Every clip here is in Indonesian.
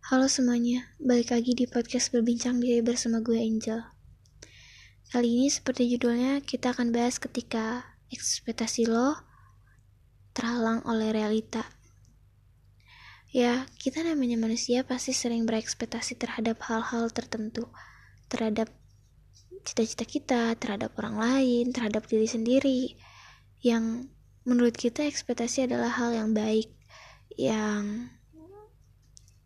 Halo semuanya, balik lagi di podcast berbincang diri bersama gue Angel. Kali ini seperti judulnya, kita akan bahas ketika ekspektasi lo terhalang oleh realita. Ya, kita namanya manusia pasti sering berekspektasi terhadap hal-hal tertentu, terhadap cita-cita kita, terhadap orang lain, terhadap diri sendiri, yang menurut kita ekspektasi adalah hal yang baik, yang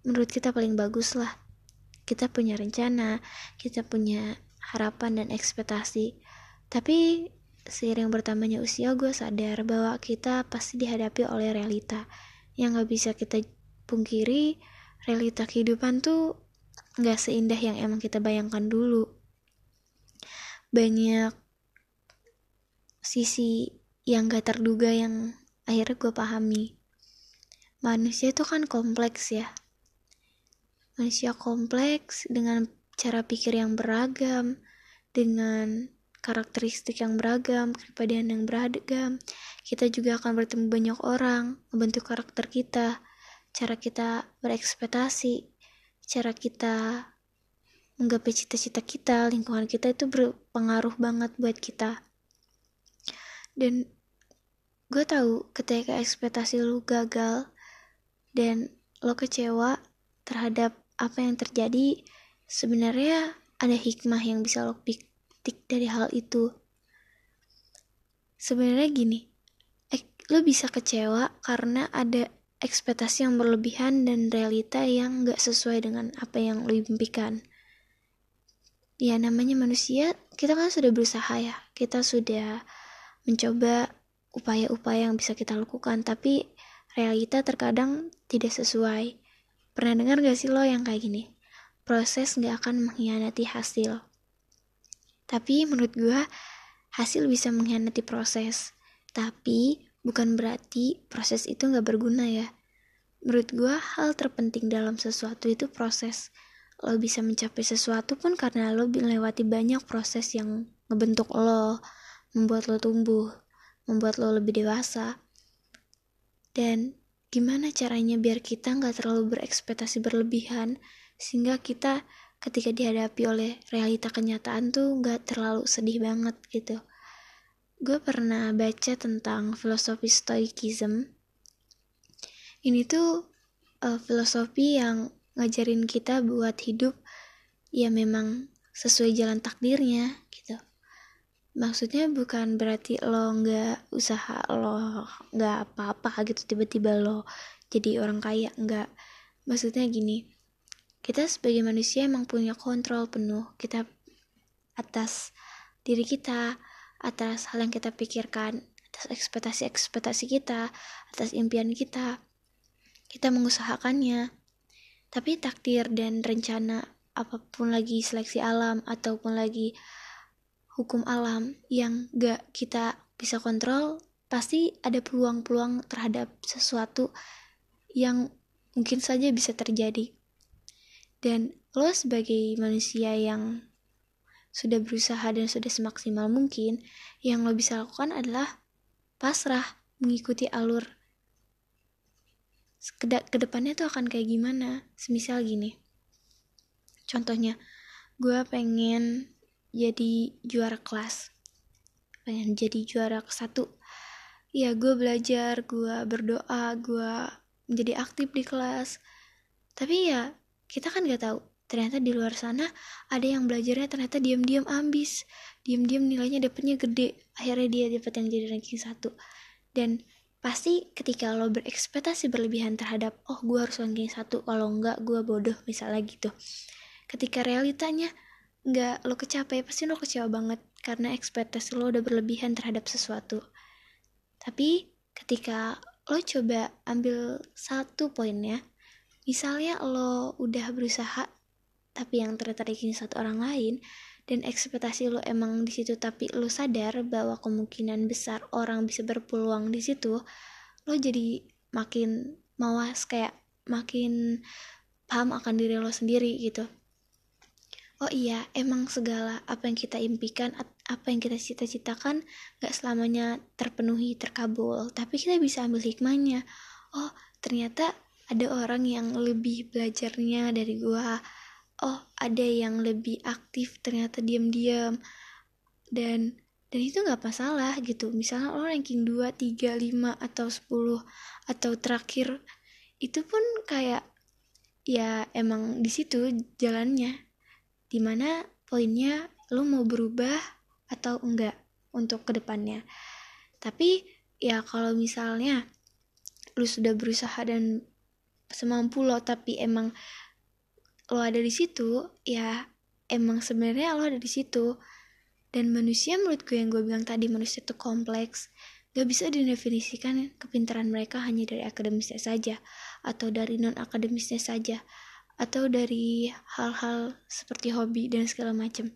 menurut kita paling bagus lah. Kita punya rencana kita punya harapan dan ekspektasi. Tapi seiring bertambahnya usia gue sadar bahwa kita pasti dihadapi oleh realita. Yang gak bisa kita pungkiri realita kehidupan tuh gak seindah yang emang kita bayangkan dulu. Banyak sisi yang gak terduga yang akhirnya gue pahami. Manusia itu kan kompleks ya manusia kompleks dengan cara pikir yang beragam, dengan karakteristik yang beragam, kepribadian yang beragam. Kita juga akan bertemu banyak orang, membentuk karakter kita, cara kita berekspektasi, cara kita menggapai cita-cita kita, lingkungan kita itu berpengaruh banget buat kita. Dan gue tahu ketika ekspektasi lu gagal dan lo kecewa terhadap apa yang terjadi sebenarnya ada hikmah yang bisa lo petik dari hal itu. Sebenarnya gini lo bisa kecewa karena ada ekspektasi yang berlebihan dan realita yang gak sesuai dengan apa yang lo impikan. Ya namanya manusia kita kan sudah berusaha ya. Kita sudah mencoba upaya-upaya yang bisa kita lakukan tapi realita terkadang tidak sesuai Pernah dengar gak sih lo yang kayak gini? Proses gak akan mengkhianati hasil. Tapi menurut gue, hasil bisa mengkhianati proses. Tapi bukan berarti proses itu gak berguna ya. Menurut gue, hal terpenting dalam sesuatu itu proses. Lo bisa mencapai sesuatu pun karena lo melewati banyak proses yang ngebentuk lo, membuat lo tumbuh, membuat lo lebih dewasa. Dan gimana caranya biar kita nggak terlalu berekspektasi berlebihan sehingga kita ketika dihadapi oleh realita kenyataan tuh nggak terlalu sedih banget gitu? Gue pernah baca tentang filosofi stoicism ini tuh uh, filosofi yang ngajarin kita buat hidup ya memang sesuai jalan takdirnya gitu maksudnya bukan berarti lo nggak usaha lo nggak apa-apa gitu tiba-tiba lo jadi orang kaya nggak. Maksudnya gini kita sebagai manusia emang punya kontrol penuh kita atas diri kita atas hal yang kita pikirkan atas ekspektasi-ekspektasi kita atas impian kita kita mengusahakannya. Tapi takdir dan rencana apa pun lagi seleksi alam ataupun lagi hukum alam yang gak kita bisa kontrol, pasti ada peluang-peluang terhadap sesuatu yang mungkin saja bisa terjadi. Dan lo sebagai manusia yang sudah berusaha dan sudah semaksimal mungkin, yang lo bisa lakukan adalah pasrah, mengikuti alur. Ke depannya tuh akan kayak gimana? Semisal gini. Contohnya, gue pengen jadi juara kelas. Pengen jadi juara satu. Ya gue belajar gue berdoa gue menjadi aktif di kelas. Tapi ya kita kan gak tahu. Ternyata di luar sana ada yang belajarnya ternyata diam-diam ambis. Diam-diam nilainya dapetnya gede. Akhirnya dia dapat yang jadi ranking satu. Dan pasti ketika lo berekspektasi berlebihan terhadap oh gue harus ranking satu. Kalau enggak gue bodoh misalnya gitu. Ketika realitanya nggak lo kecapai pasti lo kecewa banget karena ekspektasi lo udah berlebihan terhadap sesuatu. Tapi ketika lo coba ambil satu poinnya misalnya lo udah berusaha tapi yang tertarik ini satu orang lain dan ekspektasi lo emang di situ tapi lo sadar bahwa kemungkinan besar orang bisa berpeluang di situ lo jadi makin mawas kayak makin paham akan diri lo sendiri gitu oh iya emang segala apa yang kita impikan apa yang kita cita-citakan gak selamanya terpenuhi terkabul. Tapi kita bisa ambil hikmahnya. Oh ternyata ada orang yang lebih belajarnya dari gue oh ada yang lebih aktif ternyata diam-diam. Dan dan itu nggak masalah gitu. Misalnya lo ranking 2, 3, 5 atau 10 atau terakhir itu pun kayak ya emang di situ jalannya di mana poinnya lo mau berubah atau enggak untuk ke depannya. Tapi ya kalau misalnya lu sudah berusaha dan semampu lo tapi emang lo ada di situ ya emang sebenarnya lo ada di situ. Dan manusia menurut gue yang gue bilang tadi manusia itu kompleks. Gak bisa didefinisikan kepintaran mereka hanya dari akademisnya saja, atau dari non-akademisnya saja, atau dari hal-hal seperti hobi dan segala macam.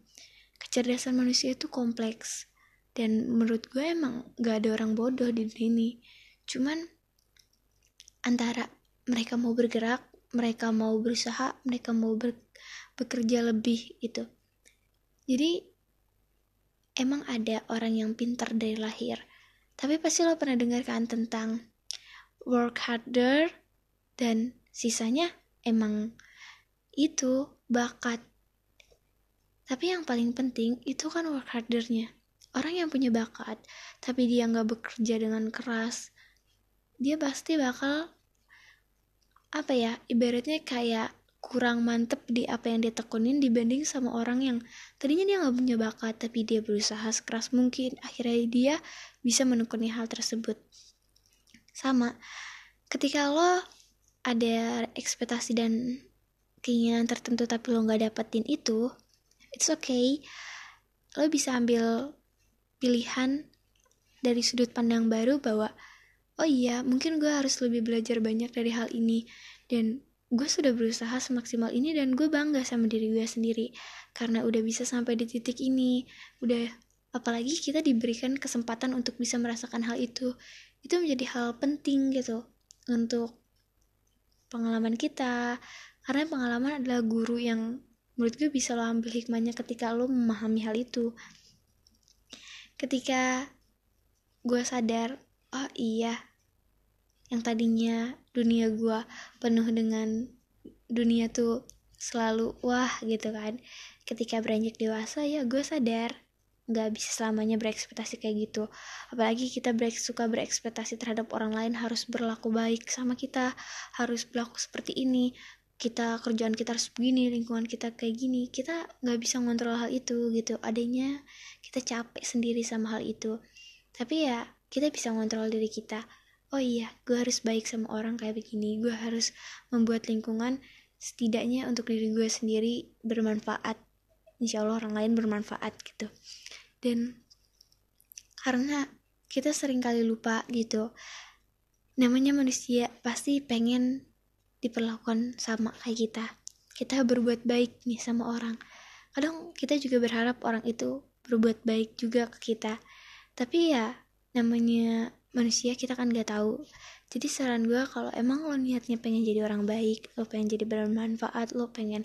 Kecerdasan manusia itu kompleks, dan menurut gue emang gak ada orang bodoh di dunia ini. Cuman antara mereka mau bergerak, mereka mau berusaha, mereka mau ber bekerja lebih itu. Jadi emang ada orang yang pintar dari lahir. Tapi pasti lo pernah dengarkan tentang work harder dan sisanya emang itu bakat. Tapi yang paling penting itu kan work hardernya. Orang yang punya bakat, tapi dia nggak bekerja dengan keras, dia pasti bakal apa ya ibaratnya kayak kurang mantep di apa yang dia tekunin dibanding sama orang yang tadinya dia nggak punya bakat tapi dia berusaha sekeras mungkin akhirnya dia bisa menekuni hal tersebut sama ketika lo ada ekspektasi dan keinginan tertentu tapi lo nggak dapetin itu it's okay. Lo bisa ambil pilihan dari sudut pandang baru bahwa oh iya mungkin gue harus lebih belajar banyak dari hal ini. Dan gue sudah berusaha semaksimal ini dan gue bangga sama diri gue sendiri karena udah bisa sampai di titik ini. Udah apalagi kita diberikan kesempatan untuk bisa merasakan hal itu. Itu menjadi hal penting gitu untuk pengalaman kita karena pengalaman adalah guru yang menurut gue bisa lo ambil hikmahnya ketika lo memahami hal itu. Ketika gue sadar oh iya yang tadinya dunia gue penuh dengan dunia tuh selalu wah gitu kan. Ketika beranjak dewasa ya gue sadar nggak bisa selamanya berekspektasi kayak gitu. Apalagi kita ber suka berekspektasi terhadap orang lain harus berlaku baik sama kita harus berlaku seperti ini kita kerjaan kita harus begini lingkungan kita kayak gini kita nggak bisa ngontrol hal itu gitu. Adanya kita capek sendiri sama hal itu. Tapi ya kita bisa ngontrol diri kita. Oh iya gue harus baik sama orang kayak begini. Gue harus membuat lingkungan setidaknya untuk diri gue sendiri bermanfaat. Insya Allah orang lain bermanfaat gitu. Dan karena kita sering kali lupa gitu. Namanya manusia pasti pengen diperlakukan sama kayak kita. Kita berbuat baik nih sama orang. Kadang kita juga berharap orang itu berbuat baik juga ke kita. Tapi ya namanya manusia kita kan gak tahu. Jadi saran gue kalau emang lo niatnya pengen jadi orang baik lo pengen jadi bermanfaat lo pengen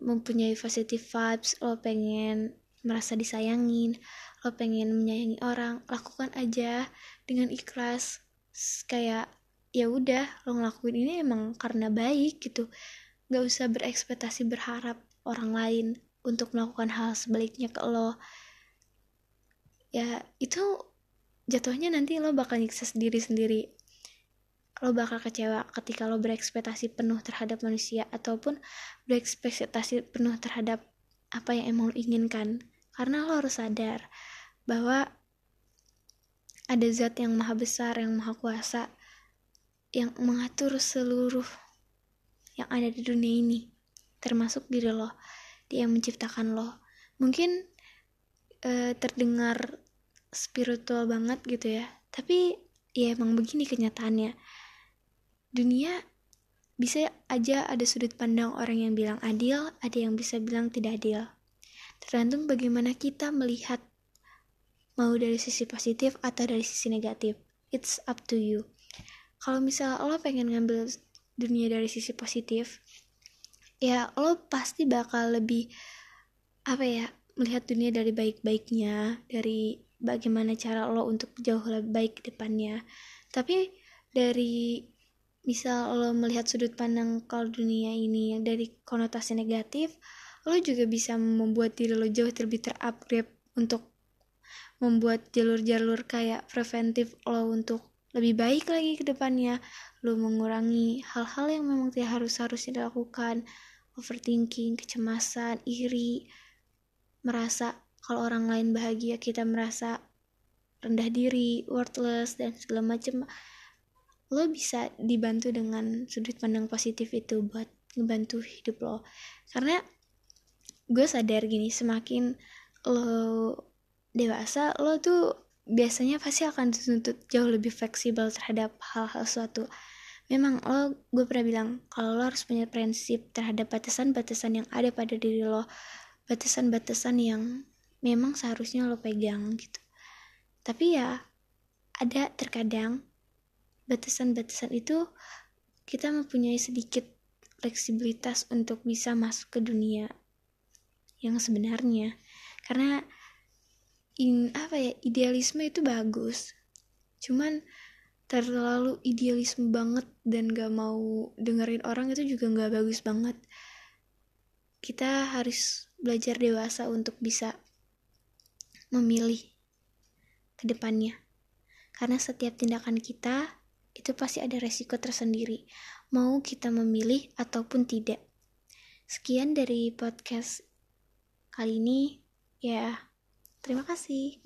mempunyai positive vibes lo pengen merasa disayangin lo pengen menyayangi orang lakukan aja dengan ikhlas. Kayak ya udah lo ngelakuin ini emang karena baik gitu. Gak usah berekspektasi berharap orang lain untuk melakukan hal sebaliknya ke lo. Ya itu jatuhnya nanti lo bakal nyiksa sendiri sendiri. Lo bakal kecewa ketika lo berekspektasi penuh terhadap manusia ataupun berekspektasi penuh terhadap apa yang emang lo inginkan. Karena lo harus sadar bahwa ada zat yang maha besar yang maha kuasa yang mengatur seluruh yang ada di dunia ini termasuk diri lo dia yang menciptakan lo. Mungkin eh, terdengar spiritual banget gitu ya tapi ya emang begini kenyataannya. Dunia bisa aja ada sudut pandang orang yang bilang adil ada yang bisa bilang tidak adil. Tergantung bagaimana kita melihat mau dari sisi positif atau dari sisi negatif. It's up to you kalau misal lo pengen ngambil dunia dari sisi positif ya lo pasti bakal lebih apa ya melihat dunia dari baik-baiknya dari bagaimana cara lo untuk jauh lebih baik ke depannya. Tapi dari misal lo melihat sudut pandang kalau dunia ini dari konotasi negatif lo juga bisa membuat diri lo jauh lebih terupgrade untuk membuat jalur-jalur kayak preventif lo untuk lebih baik lagi ke depannya. Lo mengurangi hal-hal yang memang tidak harus harus dilakukan. Overthinking kecemasan iri merasa kalau orang lain bahagia kita merasa rendah diri worthless dan segala macam lo bisa dibantu dengan sudut pandang positif itu buat ngebantu hidup lo. Karena gue sadar gini semakin lo dewasa lo tuh biasanya pasti akan dituntut jauh lebih fleksibel terhadap hal-hal suatu. Memang lo gue pernah bilang kalau lo harus punya prinsip terhadap batasan-batasan yang ada pada diri lo. Batasan-batasan yang memang seharusnya lo pegang gitu. Tapi ya ada terkadang batasan-batasan itu kita mempunyai sedikit fleksibilitas untuk bisa masuk ke dunia yang sebenarnya. Karena in apa ya idealisme itu bagus. Cuman terlalu idealisme banget dan gak mau dengerin orang itu juga gak bagus banget. Kita harus belajar dewasa untuk bisa memilih ke depannya. Karena setiap tindakan kita itu pasti ada resiko tersendiri. Mau kita memilih ataupun tidak. Sekian dari podcast kali ini. Ya Terima kasih.